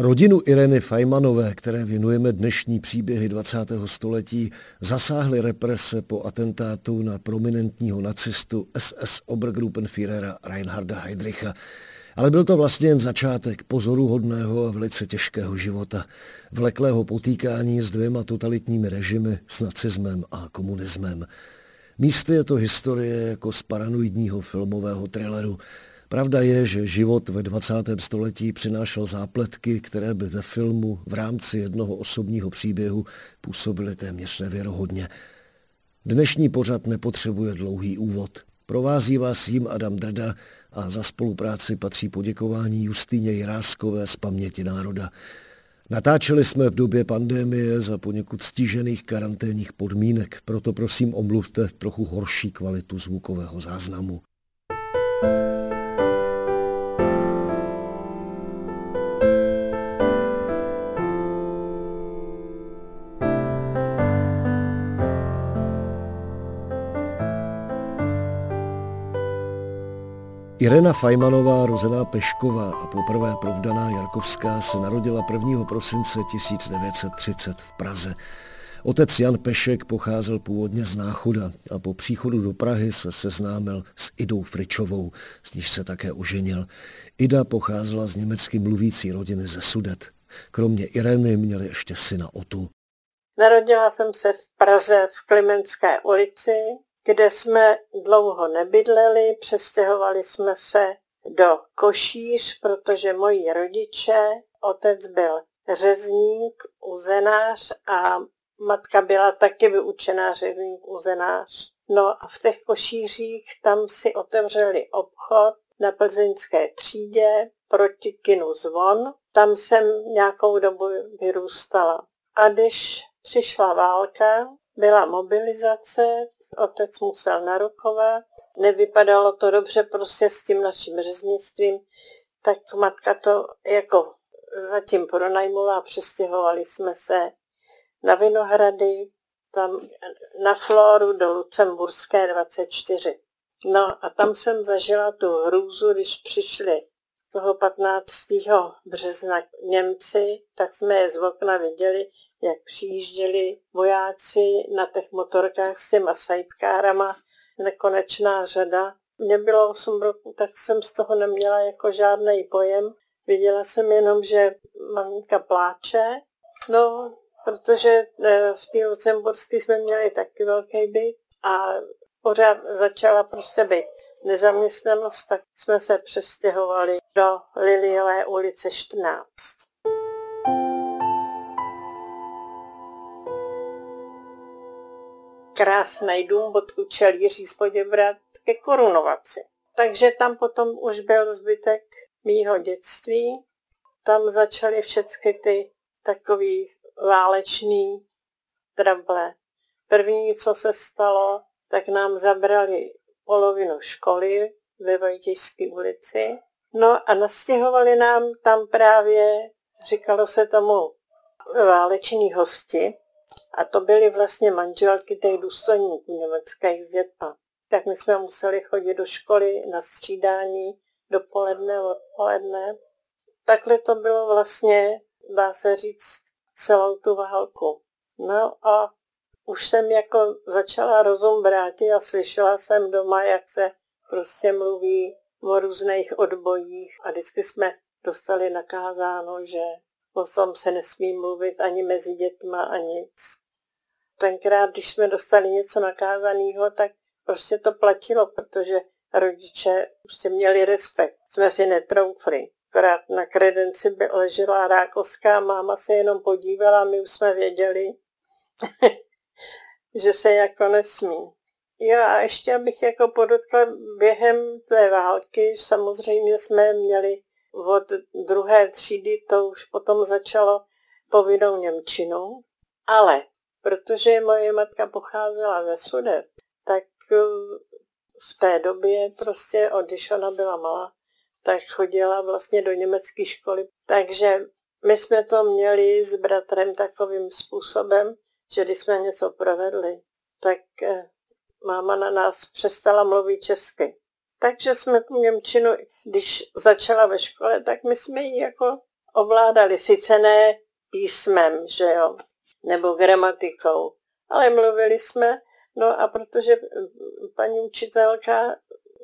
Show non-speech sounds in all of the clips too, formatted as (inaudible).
Rodinu Ireny Fajmanové, které věnujeme dnešní příběhy 20. století, zasáhly represe po atentátu na prominentního nacistu SS Obergruppenführera Reinharda Heydricha. Ale byl to vlastně jen začátek pozoruhodného a velice těžkého života, vleklého potýkání s dvěma totalitními režimy, s nacismem a komunismem. Místy je to historie jako z paranoidního filmového thrilleru. Pravda je, že život ve 20. století přinášel zápletky, které by ve filmu v rámci jednoho osobního příběhu působily téměř nevěrohodně. Dnešní pořad nepotřebuje dlouhý úvod. Provází vás jim Adam Drda a za spolupráci patří poděkování Justýně Jiráskové z Paměti národa. Natáčeli jsme v době pandémie za poněkud stížených karanténních podmínek, proto prosím omluvte trochu horší kvalitu zvukového záznamu. thank you Irena Fajmanová, rozená Pešková a poprvé provdaná Jarkovská se narodila 1. prosince 1930 v Praze. Otec Jan Pešek pocházel původně z Náchoda a po příchodu do Prahy se seznámil s Idou Fričovou, s níž se také oženil. Ida pocházela z německy mluvící rodiny ze Sudet. Kromě Ireny měli ještě syna Otu. Narodila jsem se v Praze v Klimenské ulici kde jsme dlouho nebydleli, přestěhovali jsme se do Košíř, protože moji rodiče, otec byl řezník, uzenář a matka byla taky vyučená řezník, uzenář. No a v těch košířích tam si otevřeli obchod na plzeňské třídě proti kinu Zvon. Tam jsem nějakou dobu vyrůstala. A když přišla válka, byla mobilizace, otec musel narukovat, nevypadalo to dobře prostě s tím naším řeznictvím, tak matka to jako zatím pronajmula, přestěhovali jsme se na Vinohrady, tam na Floru do Lucemburské 24. No a tam jsem zažila tu hrůzu, když přišli toho 15. března Němci, tak jsme je z okna viděli, jak přijížděli vojáci na těch motorkách s těma sidecarama, nekonečná řada. Mně bylo 8 roku, tak jsem z toho neměla jako žádný pojem. Viděla jsem jenom, že maminka pláče, no, protože e, v té Lucemburské jsme měli taky velký byt a pořád začala prostě být nezaměstnanost, tak jsme se přestěhovali do Liliové ulice 14. krásný dům od kučel Jiří Spoděbrat ke korunovaci. Takže tam potom už byl zbytek mýho dětství. Tam začaly všechny ty takový válečný trable. První, co se stalo, tak nám zabrali polovinu školy ve Vojtěžské ulici. No a nastěhovali nám tam právě, říkalo se tomu, váleční hosti, a to byly vlastně manželky těch důstojníků německých s dětma. Tak my jsme museli chodit do školy na střídání dopoledne, odpoledne. Takhle to bylo vlastně, dá se říct, celou tu válku. No a už jsem jako začala rozum vrátit a slyšela jsem doma, jak se prostě mluví o různých odbojích a vždycky jsme dostali nakázáno, že o tom se nesmí mluvit ani mezi dětma a nic tenkrát, když jsme dostali něco nakázaného, tak prostě to platilo, protože rodiče prostě měli respekt. Jsme si netroufli. Akorát na kredenci by ležela rákoská, máma se jenom podívala, my už jsme věděli, (laughs) že se jako nesmí. Jo a ještě abych jako podotkla, během té války samozřejmě jsme měli od druhé třídy, to už potom začalo povinnou Němčinu, ale protože moje matka pocházela ze Sudet, tak eh, v té době prostě, když ona byla malá, tak chodila vlastně do německé školy. Takže my jsme to měli s bratrem takovým způsobem, že když jsme něco provedli, tak eh, máma na nás přestala mluvit česky. Takže jsme tu Němčinu, když začala ve škole, tak my jsme ji jako ovládali. Sice ne písmem, že jo, nebo gramatikou, ale mluvili jsme. No a protože paní učitelka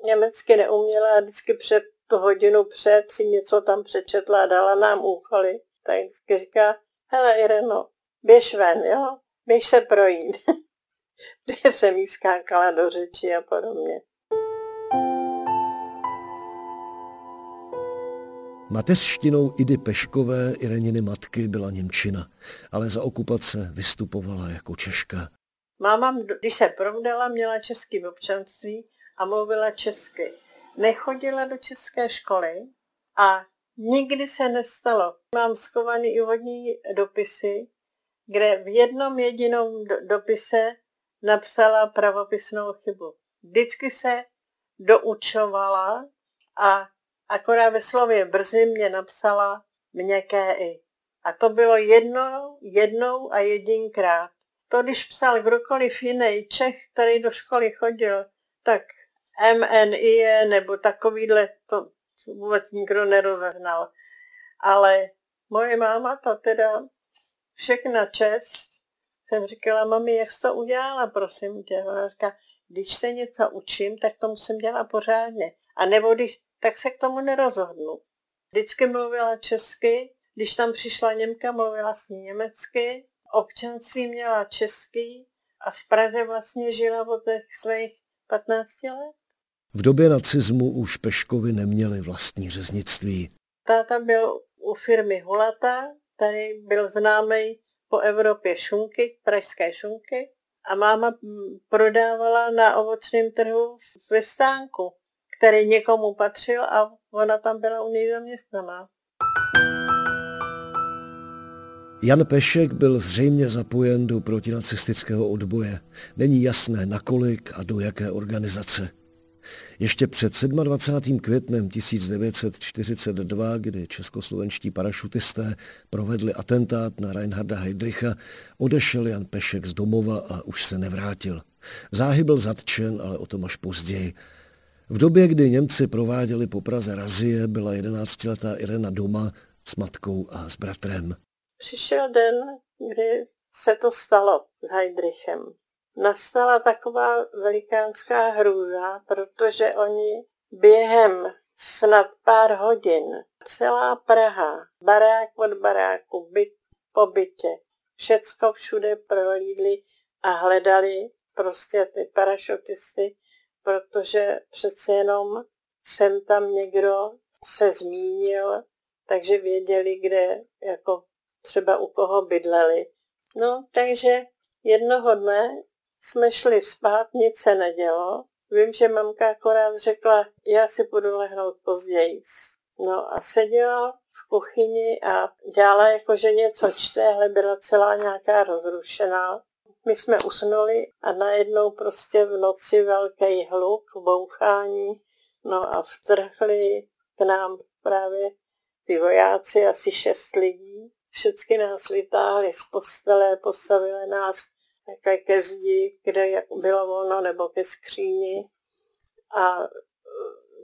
německy neuměla a vždycky před tu hodinu před si něco tam přečetla a dala nám úkoly, tak vždycky říká, hele Ireno, běž ven, jo, běž se projít. (laughs) Kde jsem jí skákala do řeči a podobně. Mateřštinou Idy Peškové, Ireniny matky, byla Němčina, ale za okupace vystupovala jako Češka. Máma, když se provdala, měla český občanství a mluvila česky. Nechodila do české školy a nikdy se nestalo. Mám schovaný i vodní dopisy, kde v jednom jedinou dopise napsala pravopisnou chybu. Vždycky se doučovala a akorát ve slově brzy mě napsala měkké i. A to bylo jednou, jednou a jedinkrát. To, když psal kdokoliv jiný Čech, který do školy chodil, tak MNI nebo takovýhle, to vůbec nikdo nerozeznal. Ale moje máma to teda všechna čest, jsem říkala, mami, jak jsi to udělala, prosím tě. Ona říká, když se něco učím, tak to musím dělat pořádně. A nebo když, tak se k tomu nerozhodnu. Vždycky mluvila česky, když tam přišla Němka, mluvila s ní německy, občanství měla český a v Praze vlastně žila od těch svých 15 let. V době nacismu už Peškovi neměli vlastní řeznictví. Táta byl u firmy Hulata, tady byl známý po Evropě šunky, pražské šunky a máma prodávala na ovocném trhu ve stánku, který někomu patřil a ona tam byla u něj zaměstnaná. Jan Pešek byl zřejmě zapojen do protinacistického odboje. Není jasné, nakolik a do jaké organizace. Ještě před 27. květnem 1942, kdy českoslovenští parašutisté provedli atentát na Reinharda Heydricha, odešel Jan Pešek z domova a už se nevrátil. Záhy byl zatčen, ale o tom až později. V době, kdy Němci prováděli po Praze razie, byla 11-letá Irena doma s matkou a s bratrem. Přišel den, kdy se to stalo s Heidrichem nastala taková velikánská hrůza, protože oni během snad pár hodin celá Praha, barák od baráku, byt po bytě, všecko všude prohlídli a hledali prostě ty parašutisty, protože přece jenom sem tam někdo se zmínil, takže věděli, kde jako třeba u koho bydleli. No, takže jednoho dne jsme šli spát, nic se nedělo. Vím, že mamka akorát řekla, já si budu lehnout později. No a seděla v kuchyni a dělala jako, že něco čte, ale byla celá nějaká rozrušená. My jsme usnuli a najednou prostě v noci velký hluk, bouchání, no a vtrhli k nám právě ty vojáci, asi šest lidí. Všechny nás vytáhli z postele, postavili nás také ke zdi, kde bylo volno, nebo ke skříni a e,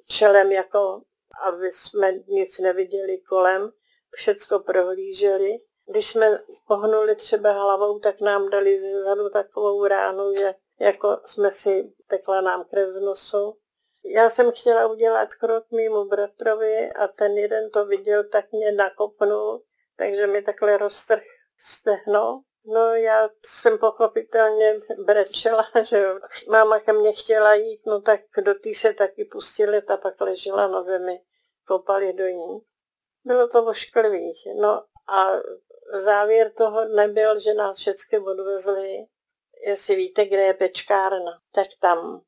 čelem jako, aby jsme nic neviděli kolem, všecko prohlíželi. Když jsme pohnuli třeba hlavou, tak nám dali zezadu takovou ránu, že jako jsme si tekla nám krev z nosu. Já jsem chtěla udělat krok mýmu bratrovi a ten jeden to viděl, tak mě nakopnul, takže mi takhle roztrh stehno No já jsem pochopitelně brečela, (laughs) že máma ke mně chtěla jít, no tak do tý se taky pustili, ta pak ležela na zemi, kopali do ní. Bylo to ošklivý. No a závěr toho nebyl, že nás všechny odvezli. Jestli víte, kde je pečkárna, tak tam.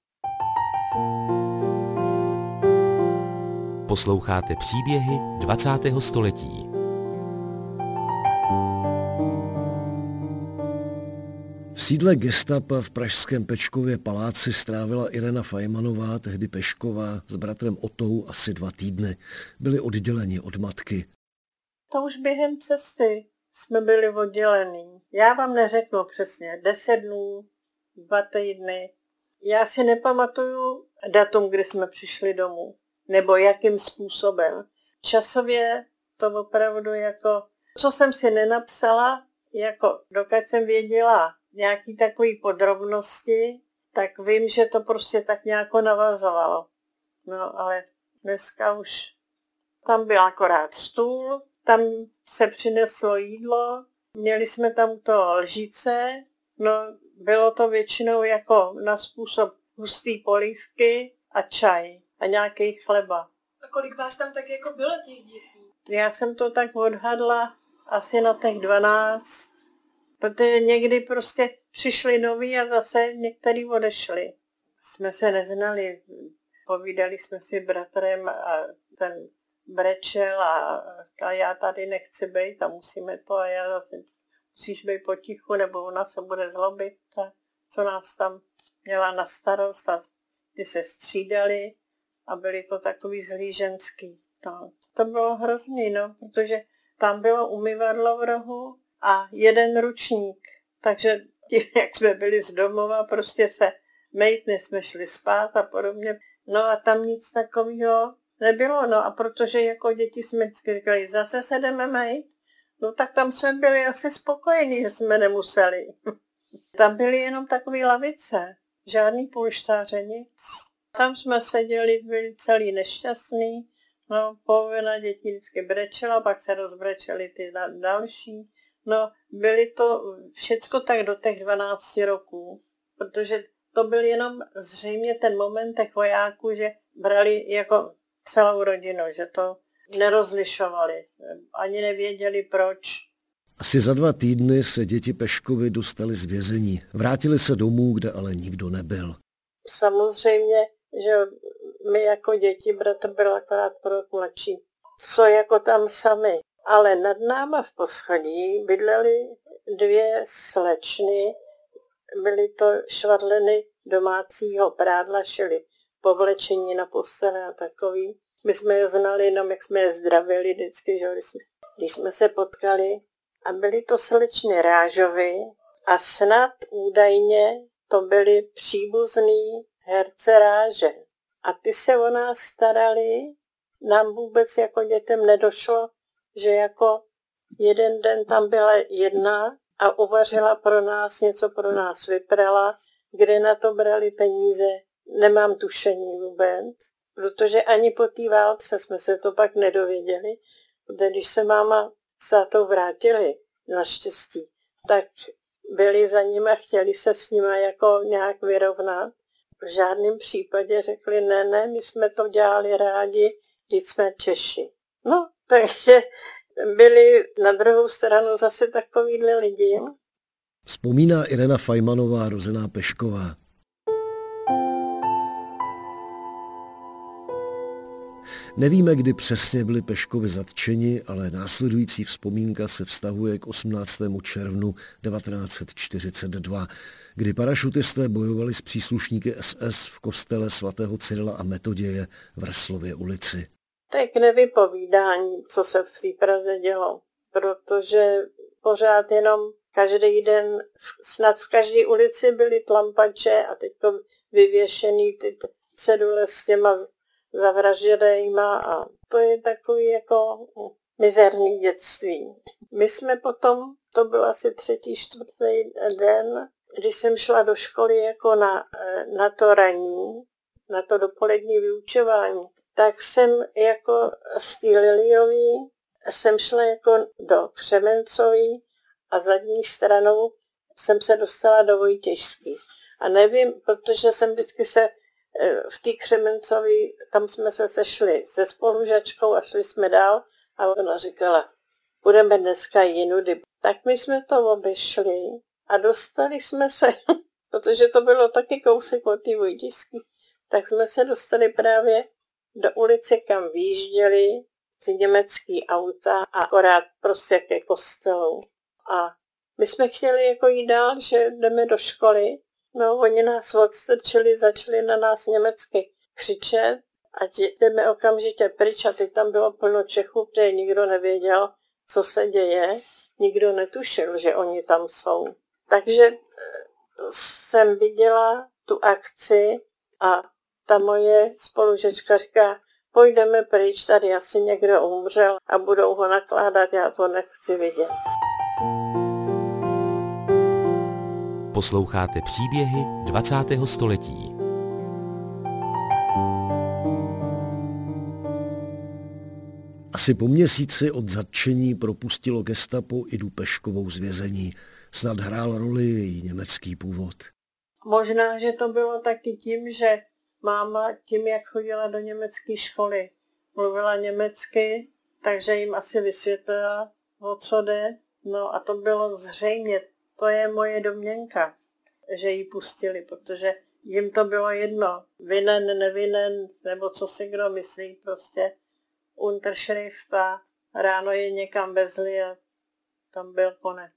Posloucháte příběhy 20. století. V sídle gestapa v pražském Pečkově paláci strávila Irena Fajmanová, tehdy Pešková, s bratrem Otou asi dva týdny. Byli odděleni od matky. To už během cesty jsme byli oddělení. Já vám neřeknu přesně, deset dnů, dva týdny. Já si nepamatuju datum, kdy jsme přišli domů, nebo jakým způsobem. Časově to opravdu jako, co jsem si nenapsala, jako dokud jsem věděla nějaký takový podrobnosti, tak vím, že to prostě tak nějak navazovalo. No ale dneska už tam byl akorát stůl, tam se přineslo jídlo, měli jsme tam to lžíce, no bylo to většinou jako na způsob hustý polívky a čaj a nějaký chleba. A kolik vás tam tak jako bylo těch dětí? Já jsem to tak odhadla asi na těch 12, protože někdy prostě přišli noví a zase některý odešli. Jsme se neznali, povídali jsme si bratrem a ten brečel a, a já tady nechci být a musíme to a já zase musíš být potichu, nebo ona se bude zlobit, ta, co nás tam měla na starost a ty se střídali a byli to takový zlý ženský. No, to bylo hrozný, no, protože tam bylo umyvadlo v rohu a jeden ručník. Takže (laughs) jak jsme byli z domova, prostě se mejtny jsme šli spát a podobně. No a tam nic takového nebylo. No a protože jako děti jsme říkali, zase se jdeme mejt, no tak tam jsme byli asi spokojení, že jsme nemuseli. (laughs) tam byly jenom takové lavice, žádný polštáře, nic. Tam jsme seděli, byli celý nešťastní, no polovina dětí vždycky brečela, pak se rozbrečeli ty další. No, byly to všecko tak do těch 12 roků, protože to byl jenom zřejmě ten moment těch vojáků, že brali jako celou rodinu, že to nerozlišovali, ani nevěděli proč. Asi za dva týdny se děti Peškovi dostali z vězení. Vrátili se domů, kde ale nikdo nebyl. Samozřejmě, že my jako děti, bratr byl akorát pro mladší. Co jako tam sami. Ale nad náma v poschodí bydleli dvě slečny, byly to švadleny domácího prádla, šily povlečení na postele a takový. My jsme je znali jenom, jak jsme je zdravili vždycky, že když jsme, když jsme se potkali. A byly to slečny Rážovy a snad údajně to byly příbuzný herce Ráže. A ty se o nás starali, nám vůbec jako dětem nedošlo, že jako jeden den tam byla jedna a uvařila pro nás, něco pro nás vyprala, kde na to brali peníze, nemám tušení vůbec, protože ani po té válce jsme se to pak nedověděli, protože když se máma s to vrátili, naštěstí, tak byli za nima, chtěli se s nima jako nějak vyrovnat. V žádném případě řekli, ne, ne, my jsme to dělali rádi, když jsme Češi. No, takže byli na druhou stranu zase takovýhle lidi. Vzpomíná Irena Fajmanová, rozená Pešková. Nevíme, kdy přesně byli Peškovi zatčeni, ale následující vzpomínka se vztahuje k 18. červnu 1942, kdy parašutisté bojovali s příslušníky SS v kostele svatého Cyrila a Metoděje v Reslově ulici. To je k nevypovídání, co se v té Praze dělo, protože pořád jenom každý den, snad v každé ulici byly tlampače a teď vyvěšený ty cedule s těma zavražděnýma a to je takový jako mizerný dětství. My jsme potom, to byl asi třetí, čtvrtý den, když jsem šla do školy jako na, na to raní, na to dopolední vyučování, tak jsem jako z té Liliový jsem šla jako do Křemencový a zadní stranou jsem se dostala do Vojtěžský. A nevím, protože jsem vždycky se e, v té Křemencový, tam jsme se sešli se spolužačkou a šli jsme dál a ona říkala, budeme dneska jinudy. Tak my jsme to obešli a dostali jsme se, (laughs) protože to bylo taky kousek od té Vojtěžský, tak jsme se dostali právě do ulice, kam výjížděli ty německý auta a akorát prostě ke kostelu. A My jsme chtěli jako jít dál, že jdeme do školy. No, oni nás odstrčili, začali na nás německy křičet, ať jdeme okamžitě pryč a teď tam bylo plno Čechů, kde nikdo nevěděl, co se děje. Nikdo netušil, že oni tam jsou. Takže eh, jsem viděla tu akci a ta moje spolužečka říká, půjdeme pryč, tady asi někdo umřel a budou ho nakládat, já to nechci vidět. Posloucháte příběhy 20. století. Asi po měsíci od zatčení propustilo gestapo i Peškovou z vězení. Snad hrál roli její německý původ. Možná, že to bylo taky tím, že máma tím, jak chodila do německé školy, mluvila německy, takže jim asi vysvětlila, o co jde. No a to bylo zřejmě, to je moje domněnka, že ji pustili, protože jim to bylo jedno, vinen, nevinen, nebo co si kdo myslí, prostě Unterschrift a ráno je někam vezli a tam byl konec.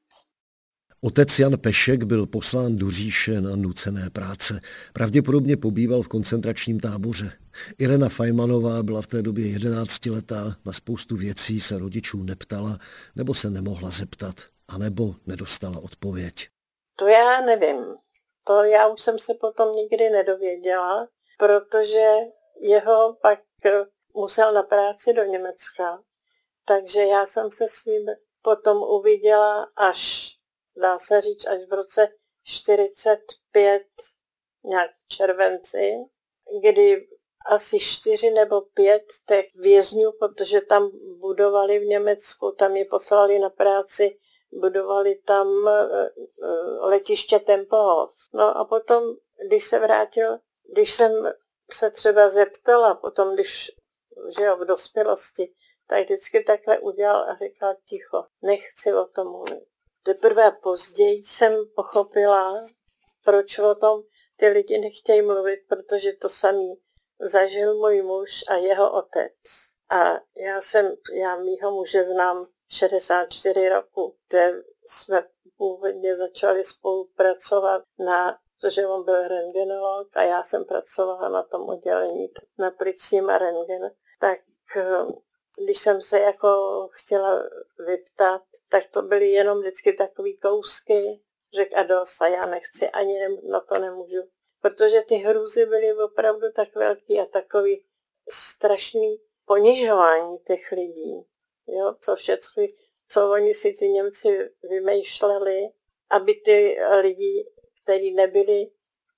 Otec Jan Pešek byl poslán do říše na nucené práce. Pravděpodobně pobýval v koncentračním táboře. Irena Fajmanová byla v té době jedenáctiletá, na spoustu věcí se rodičů neptala, nebo se nemohla zeptat, anebo nedostala odpověď. To já nevím. To já už jsem se potom nikdy nedověděla, protože jeho pak musel na práci do Německa. Takže já jsem se s ním potom uviděla až dá se říct, až v roce 45, nějak v červenci, kdy asi čtyři nebo pět těch vězňů, protože tam budovali v Německu, tam je poslali na práci, budovali tam e, e, letiště Tempelhof. No a potom, když se vrátil, když jsem se třeba zeptala, potom když že jo, v dospělosti, tak vždycky takhle udělal a říkal ticho, nechci o tom mluvit. Teprve později jsem pochopila, proč o tom ty lidi nechtějí mluvit, protože to samý zažil můj muž a jeho otec. A já jsem, já mýho muže znám 64 roku, kde jsme původně začali spolupracovat na, protože on byl rengenolog a já jsem pracovala na tom oddělení na plicním a rengen, tak když jsem se jako chtěla vyptat, tak to byly jenom vždycky takový kousky, řek a dost a já nechci, ani ne, na to nemůžu. Protože ty hrůzy byly opravdu tak velký a takový strašný ponižování těch lidí. Jo, co všechno, co oni si ty Němci vymýšleli, aby ty lidi, kteří nebyli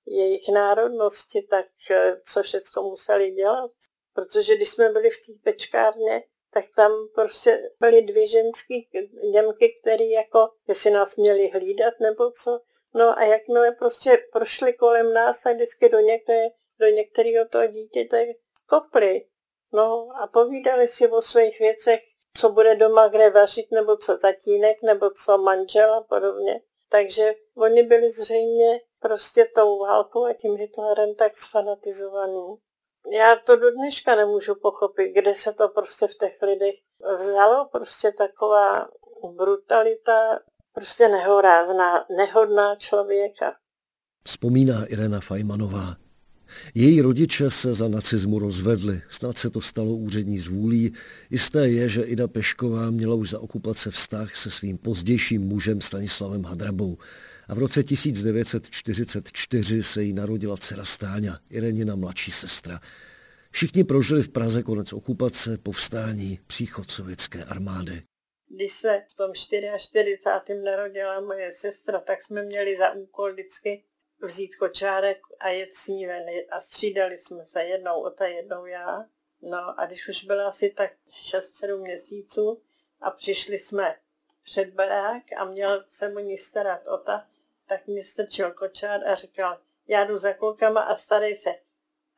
jejich národnosti, tak eh, co všechno museli dělat. Protože když jsme byli v té pečkárně, tak tam prostě byly dvě ženské Němky, které jako, jestli nás měli hlídat nebo co. No a jakmile prostě prošli kolem nás a vždycky do, některé, do některého toho dítěte kopli. No a povídali si o svých věcech, co bude doma kde vařit, nebo co tatínek, nebo co manžel a podobně. Takže oni byli zřejmě prostě tou válkou a tím Hitlerem tak sfanatizovaný já to do dneška nemůžu pochopit, kde se to prostě v těch lidech vzalo, prostě taková brutalita, prostě nehorázná, nehodná člověka. Vzpomíná Irena Fajmanová. Její rodiče se za nacismu rozvedli, snad se to stalo úřední zvůlí. Jisté je, že Ida Pešková měla už za okupace vztah se svým pozdějším mužem Stanislavem Hadrabou. A v roce 1944 se jí narodila dcera Stáňa, Irenina mladší sestra. Všichni prožili v Praze konec okupace, povstání, příchod sovětské armády. Když se v tom 44. narodila moje sestra, tak jsme měli za úkol vždycky vzít kočárek a jet s ní ven. A střídali jsme se jednou o ta jednou já. No a když už byla asi tak 6-7 měsíců a přišli jsme před barák a měl se mu ní starat o ta, tak mi strčil kočár a říkal, já jdu za klukama a starej se.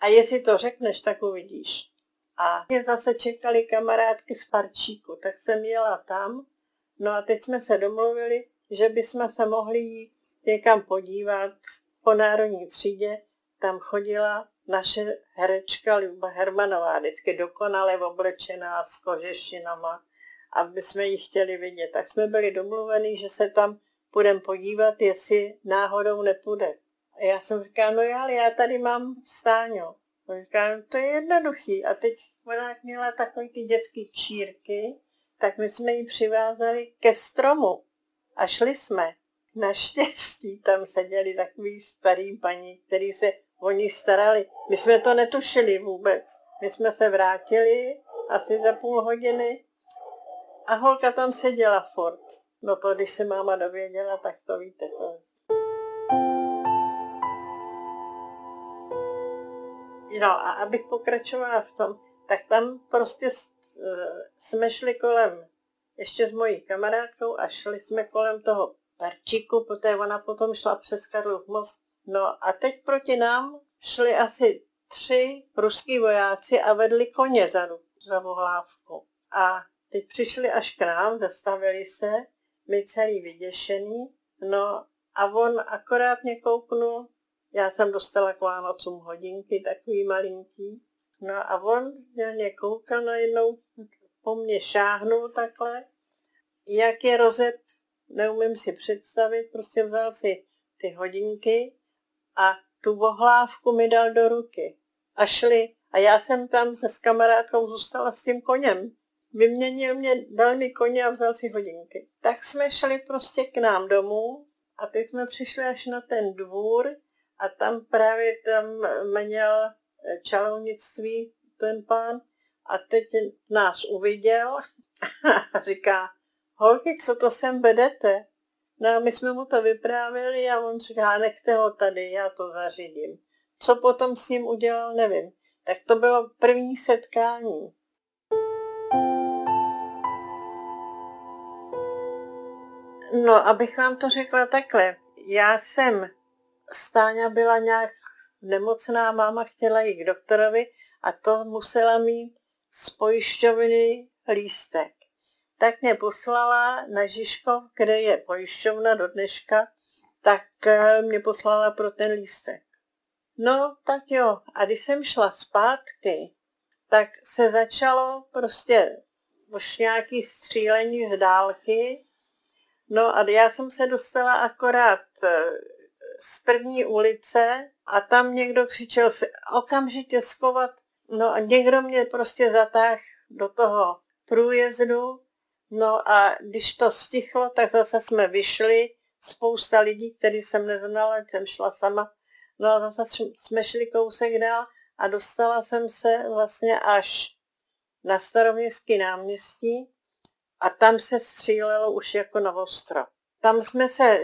A jestli to řekneš, tak uvidíš. A mě zase čekali kamarádky z parčíku, tak jsem jela tam. No a teď jsme se domluvili, že bychom se mohli jít někam podívat po národní třídě. Tam chodila naše herečka Luba Hermanová, vždycky dokonale oblečená s kožešinama, aby jsme ji chtěli vidět. Tak jsme byli domluveni, že se tam půjdem podívat, jestli náhodou nepůjde. A já jsem říkala, no já, ale já tady mám stáňo. A říká, no to je jednoduchý. A teď ona měla takový ty dětský čírky, tak my jsme ji přivázali ke stromu a šli jsme. Naštěstí tam seděli takový starý paní, který se o ní starali. My jsme to netušili vůbec. My jsme se vrátili asi za půl hodiny a holka tam seděla furt. No to, když se máma dověděla, tak to víte. To. No a abych pokračovala v tom, tak tam prostě jsme šli kolem, ještě s mojí kamarádkou a šli jsme kolem toho parčíku, protože ona potom šla přes Karlův most. No a teď proti nám šli asi tři ruský vojáci a vedli koně za, za vohlávku. A teď přišli až k nám, zastavili se, my celý vyděšený, no a on akorát mě kouknul, já jsem dostala k Vánocům hodinky, takový malinký, no a on mě koukal najednou, po mně šáhnul takhle, jak je rozep, neumím si představit, prostě vzal si ty hodinky a tu vohlávku mi dal do ruky. A šli. A já jsem tam se s kamarádkou zůstala s tím koněm. Vyměnil mě, dal mi koně a vzal si hodinky. Tak jsme šli prostě k nám domů a teď jsme přišli až na ten dvůr a tam právě tam měl eh, čalounictví ten pán a teď nás uviděl (laughs) a říká, holky, co to sem vedete? No a my jsme mu to vyprávěli a on říká, nechte ho tady, já to zařídím. Co potom s ním udělal, nevím. Tak to bylo první setkání. No, abych vám to řekla takhle. Já jsem, Stáňa byla nějak nemocná, máma chtěla jít k doktorovi a to musela mít z pojišťovny lístek. Tak mě poslala na Žižkov, kde je pojišťovna do dneška, tak eh, mě poslala pro ten lístek. No, tak jo. A když jsem šla zpátky, tak se začalo prostě už nějaký střílení z dálky. No a já jsem se dostala akorát eh, z první ulice a tam někdo křičel se okamžitě skovat. No a někdo mě prostě zatáhl do toho průjezdu. No a když to stichlo, tak zase jsme vyšli. Spousta lidí, který jsem neznala, jsem šla sama No a zase jsme šli kousek dál a dostala jsem se vlastně až na staroměstský náměstí a tam se střílelo už jako na ostro. Tam, jsme se,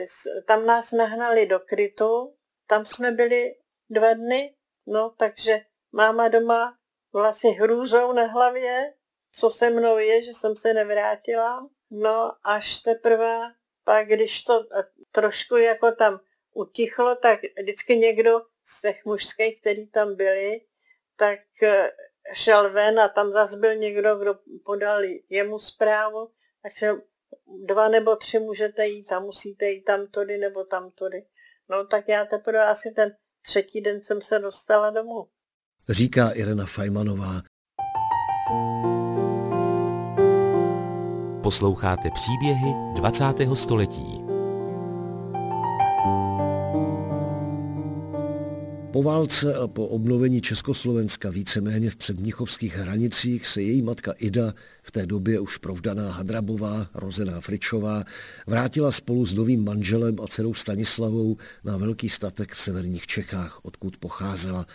tam nás nahnali do krytu, tam jsme byli dva dny, no takže máma doma vlastně hrůzou na hlavě, co se mnou je, že jsem se nevrátila. No až teprve pak, když to trošku jako tam utichlo, tak vždycky někdo z těch mužských, který tam byli, tak šel ven a tam zase byl někdo, kdo podal jemu zprávu, takže dva nebo tři můžete jít a musíte jít tam tudy nebo tam tudy. No tak já teprve asi ten třetí den jsem se dostala domů. Říká Irena Fajmanová. Posloucháte příběhy 20. století. Po válce a po obnovení Československa víceméně v předmnichovských hranicích se její matka Ida, v té době už provdaná Hadrabová, rozená Fričová, vrátila spolu s novým manželem a dcerou Stanislavou na velký statek v severních Čechách, odkud pocházela.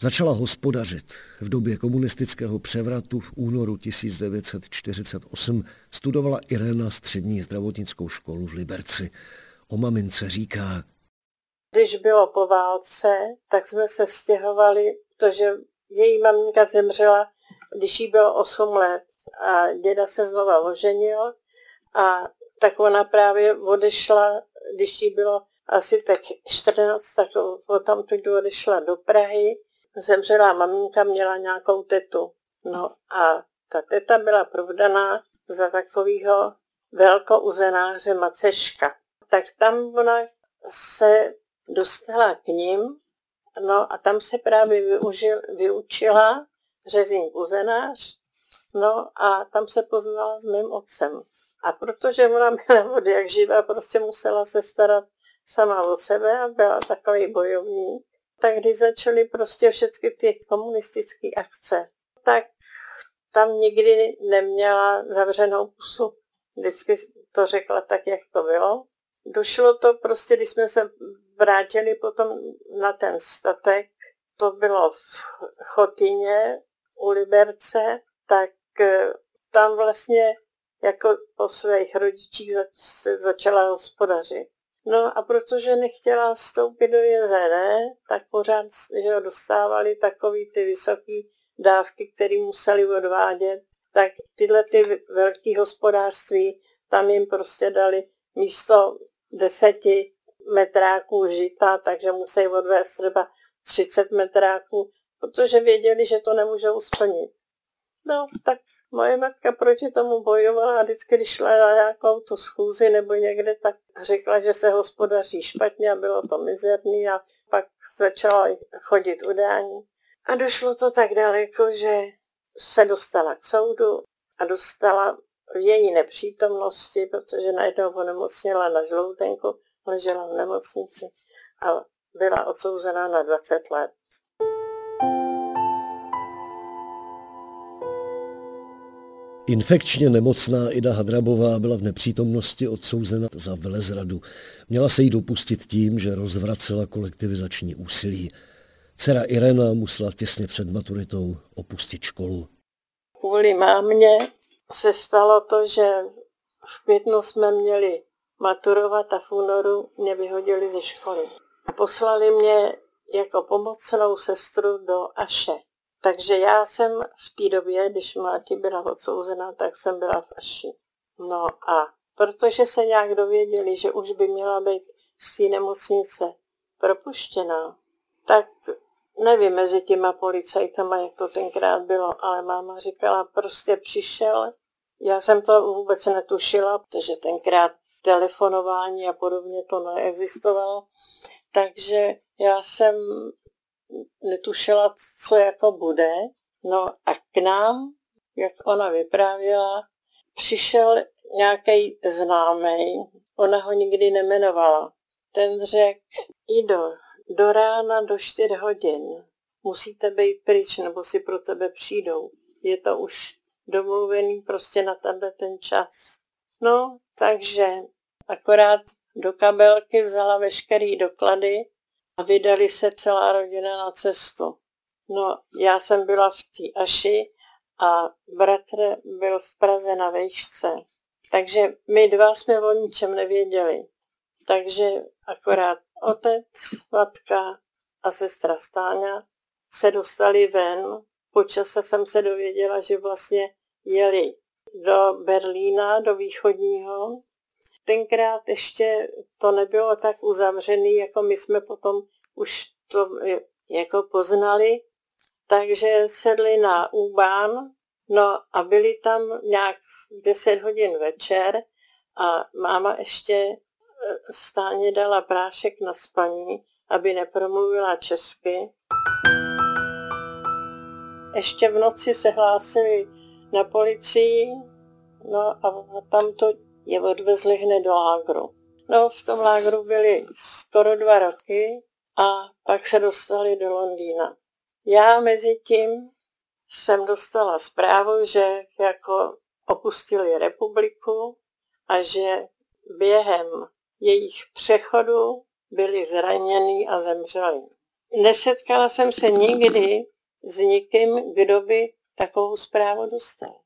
Začala hospodařit. V době komunistického převratu v únoru 1948 studovala Irena střední zdravotnickou školu v Liberci. O mamince říká, když bylo po válce, tak jsme se stěhovali, protože její maminka zemřela, když jí bylo 8 let a děda se znova oženil a tak ona právě odešla, když jí bylo asi tak 14, tak tam tu odešla do Prahy. Zemřela maminka, měla nějakou tetu. No a ta teta byla provdaná za takového velkouzenáře Maceška. Tak tam ona se dostala k ním, no a tam se právě využil, vyučila řezník uzenář, no a tam se poznala s mým otcem. A protože ona byla od jak živa, prostě musela se starat sama o sebe a byla takový bojovník, tak když začaly prostě všechny ty komunistické akce, tak tam nikdy neměla zavřenou pusu. Vždycky to řekla tak, jak to bylo. Došlo to prostě, když jsme se vrátili potom na ten statek, to bylo v Chotině u Liberce, tak eh, tam vlastně jako po svých rodičích se začala hospodařit. No a protože nechtěla vstoupit do jezené, tak pořád že dostávali takový ty vysoké dávky, které museli odvádět, tak tyhle ty velké hospodářství, tam jim prostě dali místo deseti metráků žita, takže musí odvést třeba 30 metráků, protože věděli, že to nemůžou splnit. No, tak moje matka proti tomu bojovala a vždycky, když šla na nějakou tu schůzi nebo někde, tak řekla, že se hospodaří špatně a bylo to mizerný a pak začala chodit udání. A došlo to tak daleko, že se dostala k soudu a dostala v její nepřítomnosti, protože najednou onemocněla na žloutenku, ležela v nemocnici a byla odsouzená na 20 let. Infekčně nemocná Ida Hadrabová byla v nepřítomnosti odsouzena za velezradu. Měla se jí dopustit tím, že rozvracela kolektivizační úsilí. Dcera Irena musela těsně před maturitou opustit školu. Kvůli mámě se stalo to, že v květnu jsme měli maturovat a v únoru mě vyhodili ze školy. A poslali mě jako pomocnou sestru do Aše. Takže já jsem v té době, když Máti byla odsouzená, tak jsem byla v Aši. No a protože se nějak dověděli, že už by měla být z té nemocnice propuštěná, tak nevím mezi těma policajtama, jak to tenkrát bylo, ale máma říkala, prostě přišel. Já jsem to vůbec netušila, protože tenkrát telefonování a podobně to neexistovalo. Takže já jsem netušila, co jako bude. No a k nám, jak ona vyprávěla, přišel nějaký známý, ona ho nikdy nemenovala. Ten řekl, Ido, do rána do 4 hodin musíte být pryč, nebo si pro tebe přijdou. Je to už domluvený prostě na tenhle ten čas. No, takže akorát do kabelky vzala veškerý doklady a vydali se celá rodina na cestu. No, já jsem byla v té Aši a bratr byl v Praze na vejšce. Takže my dva jsme o ničem nevěděli. Takže akorát otec, matka a sestra Stáňa se dostali ven. Po čase jsem se dověděla, že vlastně jeli do Berlína, do východního. Tenkrát ještě to nebylo tak uzavřený, jako my jsme potom už to jako poznali. Takže sedli na Úbán, no a byli tam nějak 10 hodin večer a máma ještě stáně dala prášek na spaní, aby nepromluvila česky. Ještě v noci se hlásili na policii, no a tam to je odvezli hned do lágru. No, v tom lágru byli skoro dva roky a pak se dostali do Londýna. Já mezi tím jsem dostala zprávu, že jako opustili republiku a že během jejich přechodu byli zraněni a zemřeli. Nesetkala jsem se nikdy s nikým, kdo by takovou zprávu dostal.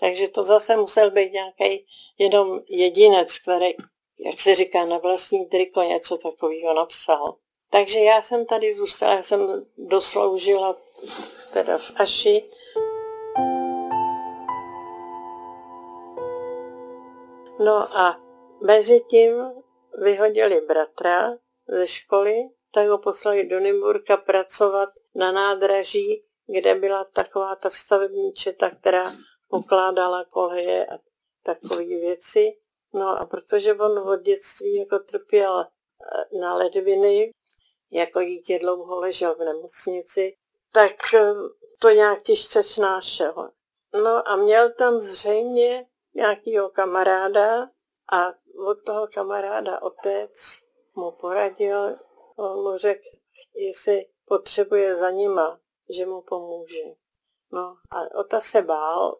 Takže to zase musel být nějaký jenom jedinec, který, jak se říká, na vlastní triko něco takového napsal. Takže já jsem tady zůstala, já jsem dosloužila teda v Aši. No a mezi tím vyhodili bratra ze školy, tak ho poslali do Nymburka pracovat na nádraží, kde byla taková ta stavební četa, která pokládala koleje a takové věci. No a protože on od dětství jako trpěl eh, na ledviny, jako dítě dlouho ležel v nemocnici, tak eh, to nějak těžce snášel. No a měl tam zřejmě nějakého kamaráda a od toho kamaráda otec mu poradil, on mu řekl, jestli potřebuje za nima, že mu pomůže. No a Ota se bál,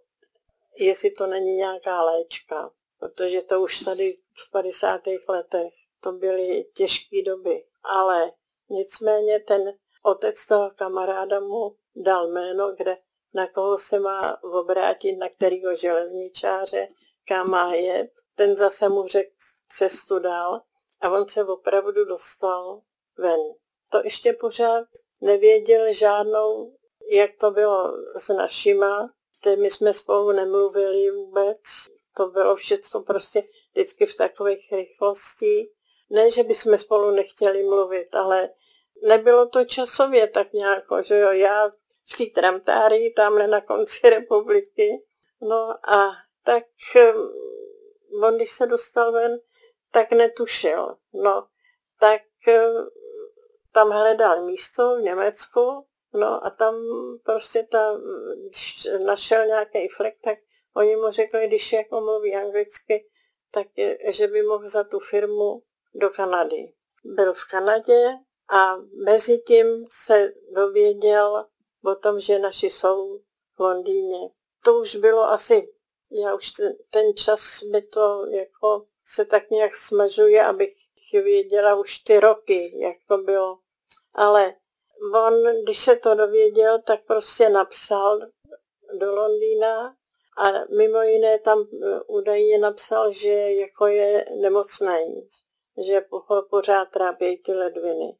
jestli to není nějaká léčka, protože to už tady v 50. letech to byly těžké doby. Ale nicméně ten otec toho kamaráda mu dal jméno, kde na koho se má obrátit, na kterého železničáře, kam má jet. Ten zase mu řekl cestu dál a on se opravdu dostal ven. To ještě pořád nevěděl žádnou, jak to bylo s našima, my jsme spolu nemluvili vůbec, to bylo všechno prostě vždycky v takových rychlosti. Ne, že bychom spolu nechtěli mluvit, ale nebylo to časově tak nějak, že jo, já v té tramtárii tamhle na konci (laughs) republiky, no a tak on, když se dostal ven, tak netušil, no, tak tam hledal místo v Německu, no a tam prostě ta, když našel nějaký flek, tak oni mu řekli, když jako mluví anglicky, tak je, že by mohl za tu firmu do Kanady. Byl v Kanadě a mezi tím se dověděl o tom, že naši jsou v Londýně. To už bylo asi, já už ten, ten čas mi to jako se tak nějak smažuje, abych věděla už ty roky, jak to bylo. Ale on, když se to dověděl, tak prostě napsal do Londýna a mimo jiné tam e, údajně napsal, že jako je nemocný, že ho pořád trápí ty ledviny.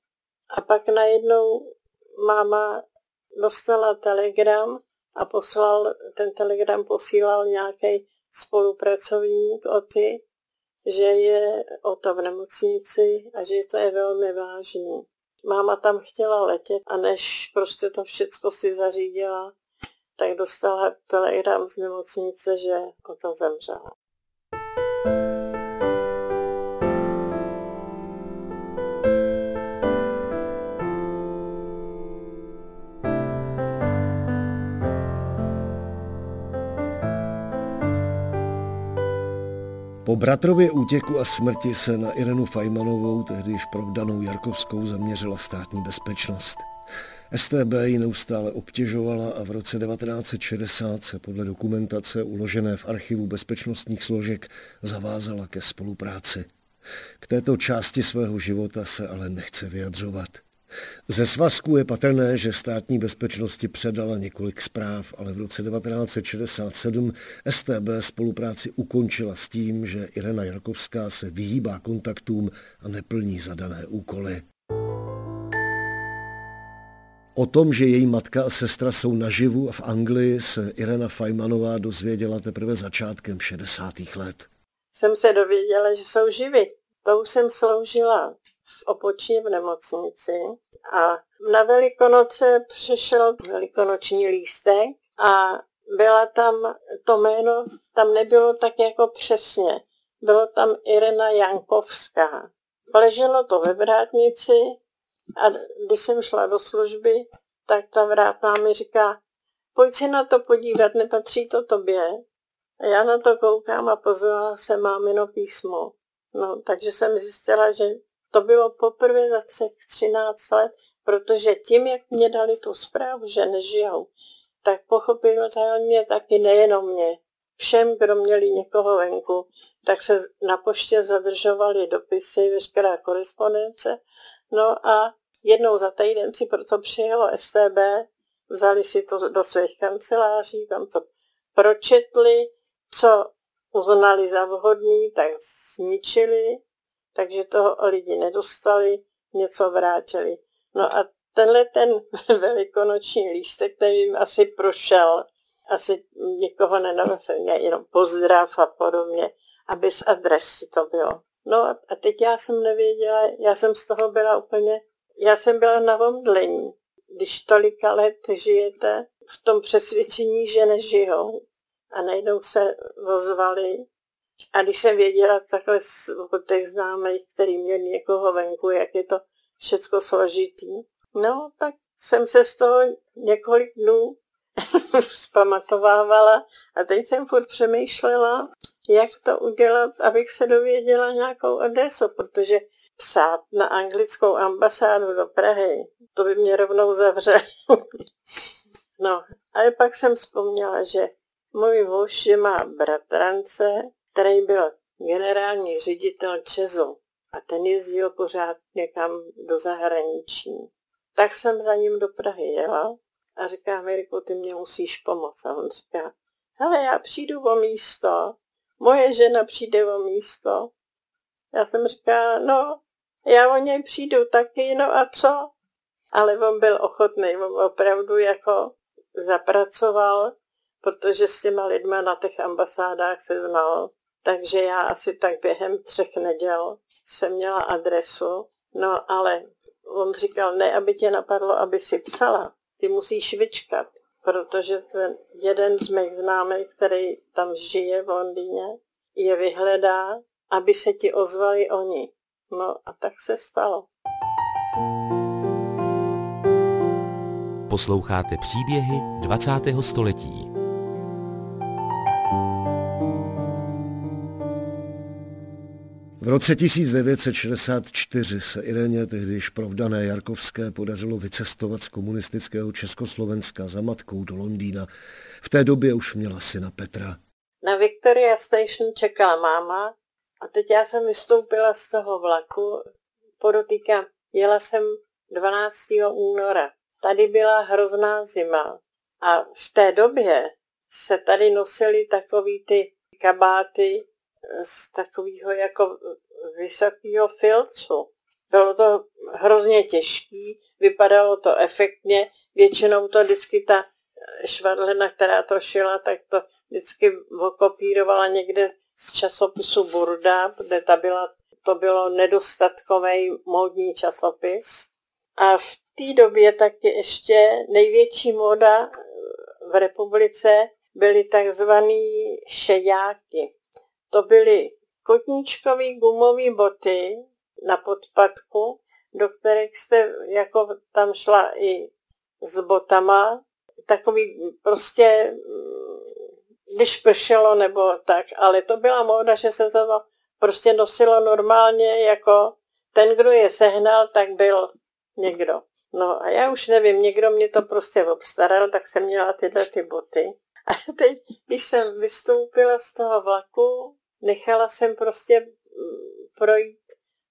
A pak najednou máma dostala telegram a poslal, ten telegram posílal nějaký spolupracovník o ty, že je o to v nemocnici a že to je velmi vážný. Máma tam chtěla letět a než prostě to všecko si zařídila, tak dostala telegram z nemocnice, že to zemřela. Po bratrově útěku a smrti se na Irenu Fajmanovou, tehdy již provdanou Jarkovskou, zaměřila státní bezpečnost. STB ji neustále obtěžovala a v roce 1960 se podle dokumentace uložené v archivu bezpečnostních složek zavázala ke spolupráci. K této části svého života se ale nechce vyjadřovat. Ze svazku je patrné, že státní bezpečnosti předala několik zpráv, ale v roce 1967 STB spolupráci ukončila s tím, že Irena Jarkovská se vyhýbá kontaktům a neplní zadané úkoly. O tom, že její matka a sestra jsou naživu a v Anglii, se Irena Fajmanová dozvěděla teprve začátkem 60. let. Jsem se dověděla, že jsou živi. To už jsem sloužila opočně v nemocnici a na Velikonoce přišel velikonoční lístek a byla tam, to jméno tam nebylo tak jako přesně. Bylo tam Irena Jankovská. Leželo to ve vrátnici a když jsem šla do služby, tak ta vrátná mi říká, pojď se na to podívat, nepatří to tobě. A já na to koukám a pozvala se mámino písmo. No, takže jsem zjistila, že to bylo poprvé za třech, 13 let, protože tím, jak mě dali tu zprávu, že nežijou, tak pochopitelně taky nejenom mě. Všem, kdo měli někoho venku, tak se na poště zadržovaly dopisy, veškerá korespondence. No a jednou za týden si proto přijelo STB, vzali si to do svých kanceláří, tam to pročetli, co uznali za vhodný, tak zničili takže toho lidi nedostali, něco vrátili. No a tenhle ten (laughs) velikonoční lístek, který asi prošel, asi někoho nenavřel, jenom pozdrav a podobně, a bez adresy to bylo. No a teď já jsem nevěděla, já jsem z toho byla úplně, já jsem byla na omdlení. Když tolika let žijete v tom přesvědčení, že nežijou a najednou se ozvali a když jsem věděla takhle od těch známých, který měl někoho venku, jak je to všecko složitý, no tak jsem se z toho několik dnů (laughs) zpamatovávala A teď jsem furt přemýšlela, jak to udělat, abych se dověděla nějakou adresu, protože psát na anglickou ambasádu do Prahy, to by mě rovnou zavřeli. (laughs) no, ale pak jsem vzpomněla, že můj muž, má bratrance, který byl generální ředitel Česu a ten jezdil pořád někam do zahraničí. Tak jsem za ním do Prahy jela a říká, Mirko, ty mě musíš pomoct. A on říká, hele, já přijdu o místo, moje žena přijde o místo. Já jsem říká, no, já o něj přijdu taky, no a co? Ale on byl ochotný, on opravdu jako zapracoval, protože s těma lidma na těch ambasádách se znal. Takže já asi tak během třech neděl jsem měla adresu, no ale on říkal, ne, aby tě napadlo, aby si psala, ty musíš vyčkat, protože ten jeden z mých známých, který tam žije v Londýně, je vyhledá, aby se ti ozvali oni. No a tak se stalo. Posloucháte příběhy 20. století. V roce 1964 se Ireně, tehdy provdané Jarkovské, podařilo vycestovat z komunistického Československa za matkou do Londýna. V té době už měla syna Petra. Na Victoria Station čekala máma a teď já jsem vystoupila z toho vlaku, podotýkám, jela jsem 12. února. Tady byla hrozná zima a v té době se tady nosily takový ty kabáty z takového jako vysokého filtru. Bylo to hrozně těžký, vypadalo to efektně, většinou to vždycky ta švadlena, která to šila, tak to vždycky okopírovala někde z časopisu Burda, kde ta byla, to bylo nedostatkový módní časopis. A v té době taky ještě největší móda v republice byly takzvaný šejáky. To byly kotníčkové gumové boty na podpadku, do kterých jste jako tam šla i s botama, takový prostě, když pršelo nebo tak, ale to byla móda, že se to prostě nosilo normálně jako ten, kdo je sehnal, tak byl někdo. No a já už nevím, někdo mě to prostě obstaral, tak jsem měla tyhle ty boty. A teď, když jsem vystoupila z toho vlaku, nechala jsem prostě mm, projít,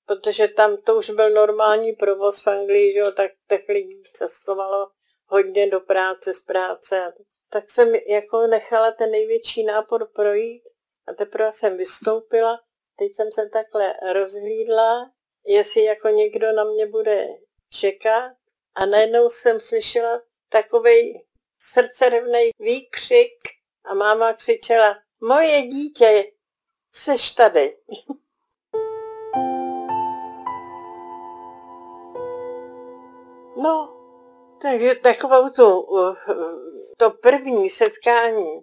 protože tam to už byl normální provoz v Anglii, že jo, tak těch lidí cestovalo hodně do práce, z práce. Tak jsem jako nechala ten největší nápor projít a teprve jsem vystoupila. Teď jsem se takhle rozhlídla, jestli jako někdo na mě bude čekat a najednou jsem slyšela takový srdcerevný výkřik a máma křičela, moje dítě, seš tady. no, takže takovou tu, to první setkání,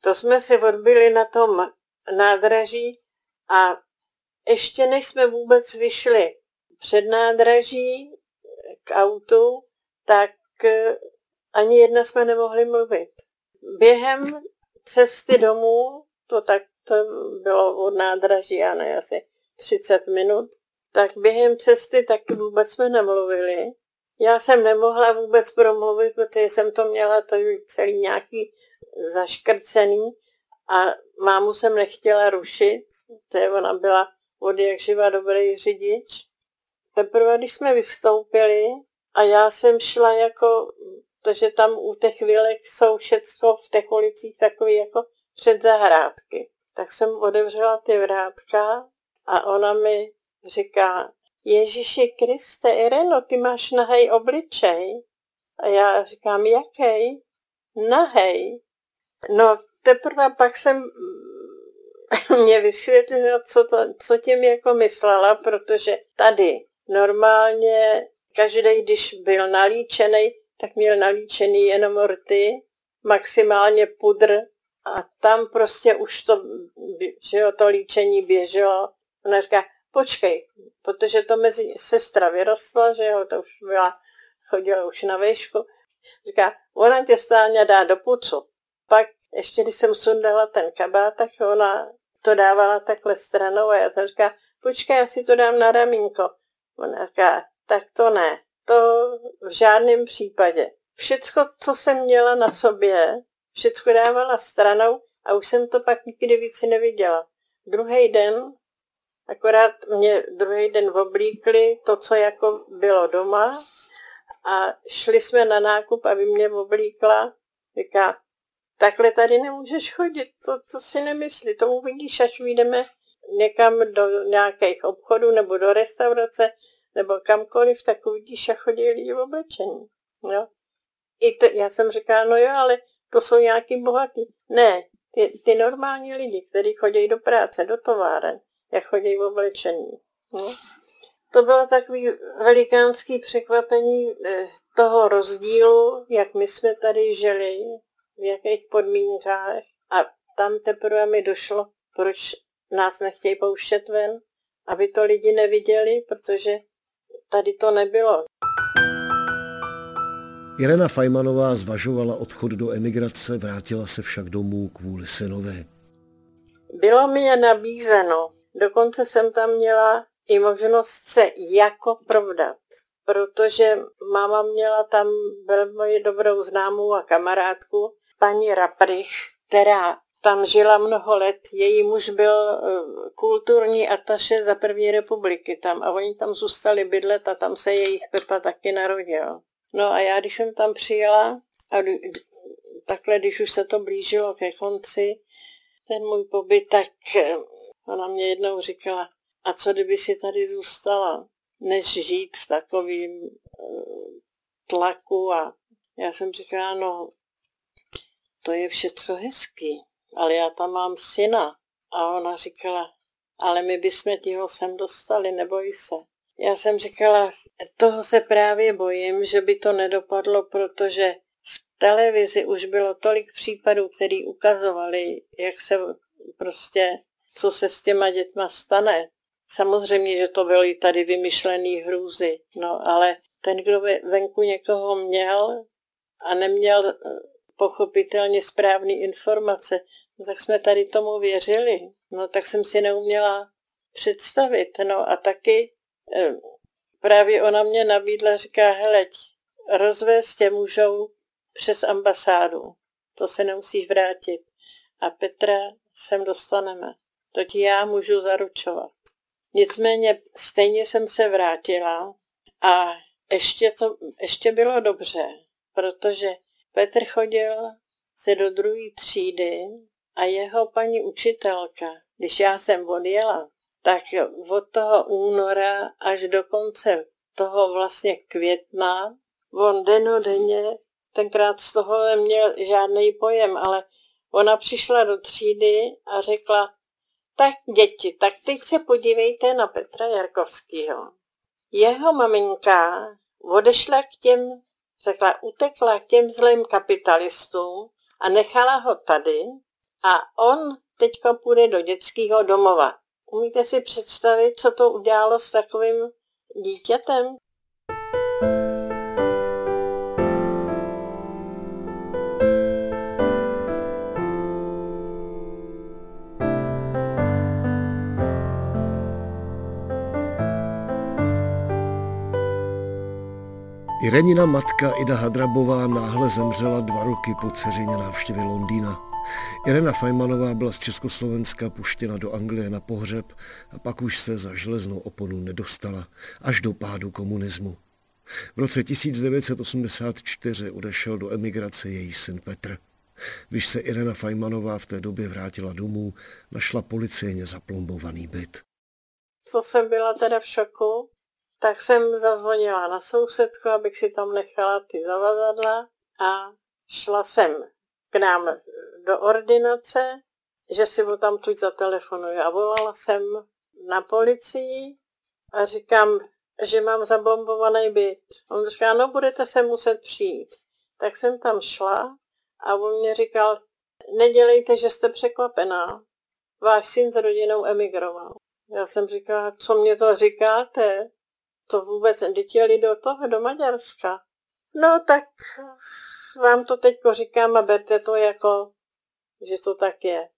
to jsme si odbyli na tom nádraží a ještě než jsme vůbec vyšli před nádraží k autu, tak eh, ani jedna jsme nemohli mluvit. Během cesty domů, to tak to bylo od nádraží, já ne, asi 30 minut, tak během cesty taky vůbec jsme nemluvili. Já jsem nemohla vůbec promluvit, protože jsem to měla tady celý nějaký zaškrcený a mámu jsem nechtěla rušit, protože ona byla od jak živa dobrý řidič. Teprve, když jsme vystoupili a já jsem šla jako, protože tam u těch vilek jsou všecko v těch ulicích takové jako předzahrádky tak jsem otevřela ty vrátka a ona mi říká, Ježíši Kriste, Ireno, ty máš nahej obličej. A já říkám, jaký? Nahej. No teprve pak jsem (laughs) mě vysvětlila, co, to, co tím jako myslela, protože tady normálně každý, když byl nalíčený, tak měl nalíčený jenom rty, maximálně pudr a tam prostě už to, že jo, to líčení běželo. Ona říká, počkej, protože to mezi sestra vyrostla, že jo, to už byla, chodila už na výšku. Říká, ona tě stále dá do pucu. Pak ještě když jsem sundala ten kabát, tak ona to dávala takhle stranou a já jsem říkala, počkej, já si to dám na ramínko. Ona říká, tak to ne, to v žádném případě. Všecko, co jsem měla na sobě, všecko dávala stranou a už jsem to pak nikdy víc neviděla. Druhý den, akorát mě druhý den oblíkli to, co jako bylo doma a šli jsme na nákup, aby mě oblíkla. Říká, takhle tady nemůžeš chodit, to, to si nemyslí, to uvidíš, až vyjdeme někam do nějakých obchodů nebo do restaurace nebo kamkoliv, tak uvidíš, jak chodí lidi v oblečení. Jo? I te, já jsem říkala, no jo, ale to jsou nějaký bohatý. Ne, ty, ty normální lidi, kteří chodí do práce, do továren, jak chodí v oblečení. No. To bylo takový velikánský překvapení eh, toho rozdílu, jak my jsme tady žili, v jakých podmínkách. A tam teprve mi došlo, proč nás nechtějí pouštět ven, aby to lidi neviděli, protože tady to nebylo. Irena Fajmanová zvažovala odchod do emigrace, vrátila se však domů kvůli synovi. Bylo mi je nabízeno, dokonce jsem tam měla i možnost se jako provdat, protože máma měla tam velmi dobrou známou a kamarádku, paní Raprich, která tam žila mnoho let. Její muž byl eh, kulturní ataše za první republiky tam a oni tam zůstali bydlet a tam se jejich Pepa taky narodil. No a já, když jsem tam přijela a takhle, když už se to blížilo ke konci, ten můj pobyt, tak eh, ona mě jednou říkala, a co kdyby si tady zůstala, než žít v takovým eh, tlaku a já jsem říkala, no to je všechno hezký, ale já tam mám syna. A ona říkala, ale my bychom ti ho sem dostali, neboj se. Já jsem říkala, toho se právě bojím, že by to nedopadlo, protože v televizi už bylo tolik případů, který ukazovali, jak se prostě, co se s těma dětma stane. Samozřejmě, že to byly tady vymyšlený hrůzy, no ale ten, kdo venku někoho měl a neměl pochopitelně správné informace, no tak jsme tady tomu věřili. No tak jsem si neuměla představit. No a taky eh, právě ona mě nabídla, říká, heleď, rozvést tě můžou přes ambasádu. To se nemusíš vrátit. A Petra sem dostaneme. To ti já můžu zaručovat. Nicméně stejně jsem se vrátila a ještě, to, ještě bylo dobře, protože Petr chodil se do druhé třídy a jeho paní učitelka, když já jsem odjela, tak od toho února až do konce toho vlastně května, on denodenně, tenkrát z toho neměl žádný pojem, ale ona přišla do třídy a řekla, tak děti, tak teď se podívejte na Petra Jarkovského. Jeho maminka odešla k těm řekla, utekla k těm zlým kapitalistům a nechala ho tady a on teďka půjde do dětského domova. Umíte si představit, co to udělalo s takovým dítětem? Irenina matka Ida Hadrabová náhle zemřela dva roky po dceřině návštěvy Londýna. Irena Fajmanová byla z Československa puštěna do Anglie na pohřeb a pak už se za železnou oponu nedostala až do pádu komunismu. V roce 1984 odešel do emigrace její syn Petr. Když se Irena Fajmanová v té době vrátila domů, našla policejně zaplombovaný byt. Co jsem byla teda v šoku, tak jsem zazvonila na sousedku, abych si tam nechala ty zavazadla a šla jsem k nám do ordinace, že si mu tam tuď zatelefonuju. A volala jsem na policii a říkám, že mám zablombovaný byt. On říká, no budete se muset přijít. Tak jsem tam šla a on mě říkal, nedělejte, že jste překvapená. Váš syn s rodinou emigroval. Já jsem říkala, co mě to říkáte? to vůbec jeli do toho, do Maďarska. No tak vám to teď říkám a berte to jako že to tak je.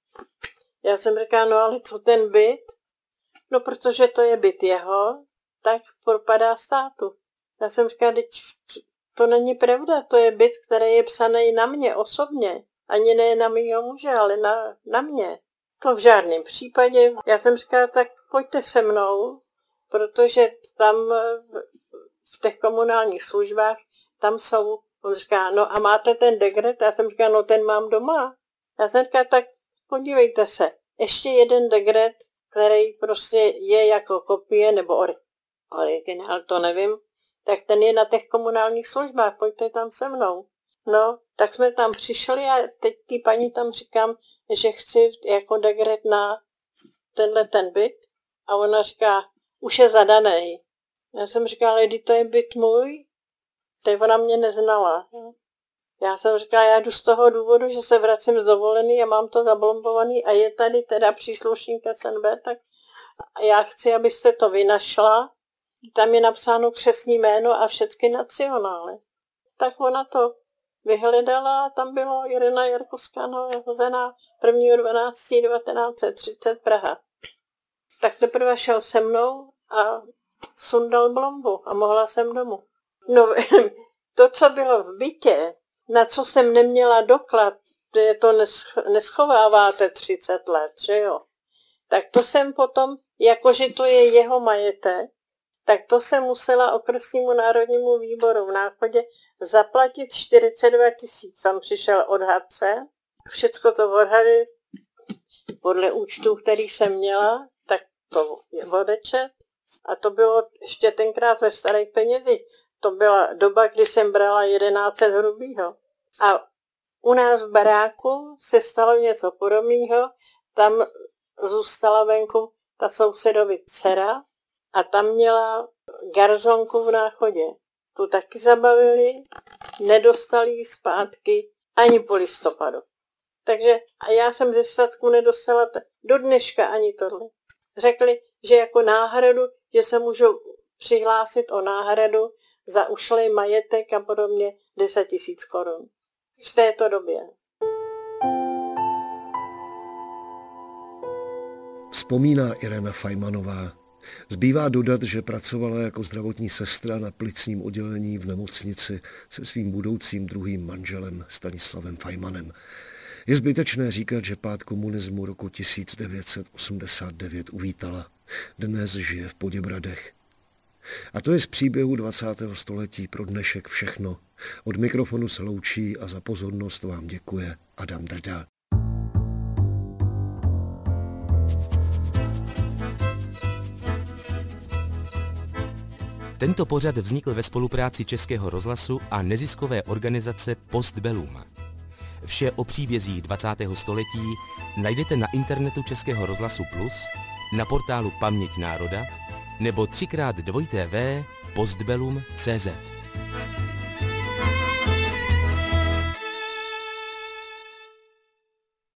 Já jsem říkala, no ale co ten byt? No protože to je byt jeho, tak propadá státu. Já jsem říkala, teď to není pravda, to je byt, který je psaný na mě osobně. Ani ne na mýho muže, ale na, na mě. To v žádném případě. Já jsem říkala, tak pojďte se mnou, protože tam v těch komunálních službách, tam jsou, on říká, no a máte ten degret? Já jsem říkala, no ten mám doma. Já jsem říkala, tak podívejte se, ještě jeden degret, který prostě je jako kopie nebo or, originál, to nevím, tak ten je na těch komunálních službách, pojďte tam se mnou. No, tak jsme tam přišli a teď ty paní tam říkám, že chci jako degret na tenhle ten byt a ona říká, už je zadaný. Já jsem říkala, ale to je byt můj, teď ona mě neznala. Já jsem říkala, já jdu z toho důvodu, že se vracím z dovolený a mám to zablombovaný a je tady teda příslušník SNB, tak já chci, abyste to vynašla. Tam je napsáno křesní jméno a všechny nacionály. Tak ona to vyhledala a tam bylo Irina Jarkovská narozená 1.12.1930 Praha. Tak teprve šel se mnou a sundal blombu a mohla jsem domů. No, (laughs) to, co bylo v bytě, na co jsem neměla doklad, že to neschováváte 30 let, že jo? Tak to jsem potom, jakože to je jeho majetek, tak to jsem musela okresnímu národnímu výboru v náchodě zaplatit 42 tisíc. Tam přišel odhadce, všecko to odhady podle účtů, který jsem měla, tak to je odečet. A to bylo ještě tenkrát ve starých penězích. To byla doba, kdy jsem brala 11 hrubýho. A u nás v baráku se stalo něco podobného. Tam zůstala venku ta sousedovi dcera a tam měla garzonku v náchodě. Tu taky zabavili, nedostali ji zpátky ani po listopadu. Takže a já jsem ze statku nedostala t- do dneška ani tohle. Řekli, že jako náhradu, že se můžu přihlásit o náhradu za ušlý majetek a podobně 10 tisíc korun. V této době. Vzpomíná Irena Fajmanová. Zbývá dodat, že pracovala jako zdravotní sestra na plicním oddělení v nemocnici se svým budoucím druhým manželem Stanislavem Fajmanem. Je zbytečné říkat, že pád komunismu roku 1989 uvítala. Dnes žije v Poděbradech. A to je z příběhu 20. století pro dnešek všechno. Od mikrofonu se loučí a za pozornost vám děkuje Adam Drda. Tento pořad vznikl ve spolupráci Českého rozhlasu a neziskové organizace Postbellum. Vše o příbězích 20. století najdete na internetu Českého rozhlasu Plus, na portálu Paměť národa nebo 3x2tv postbelum.cz.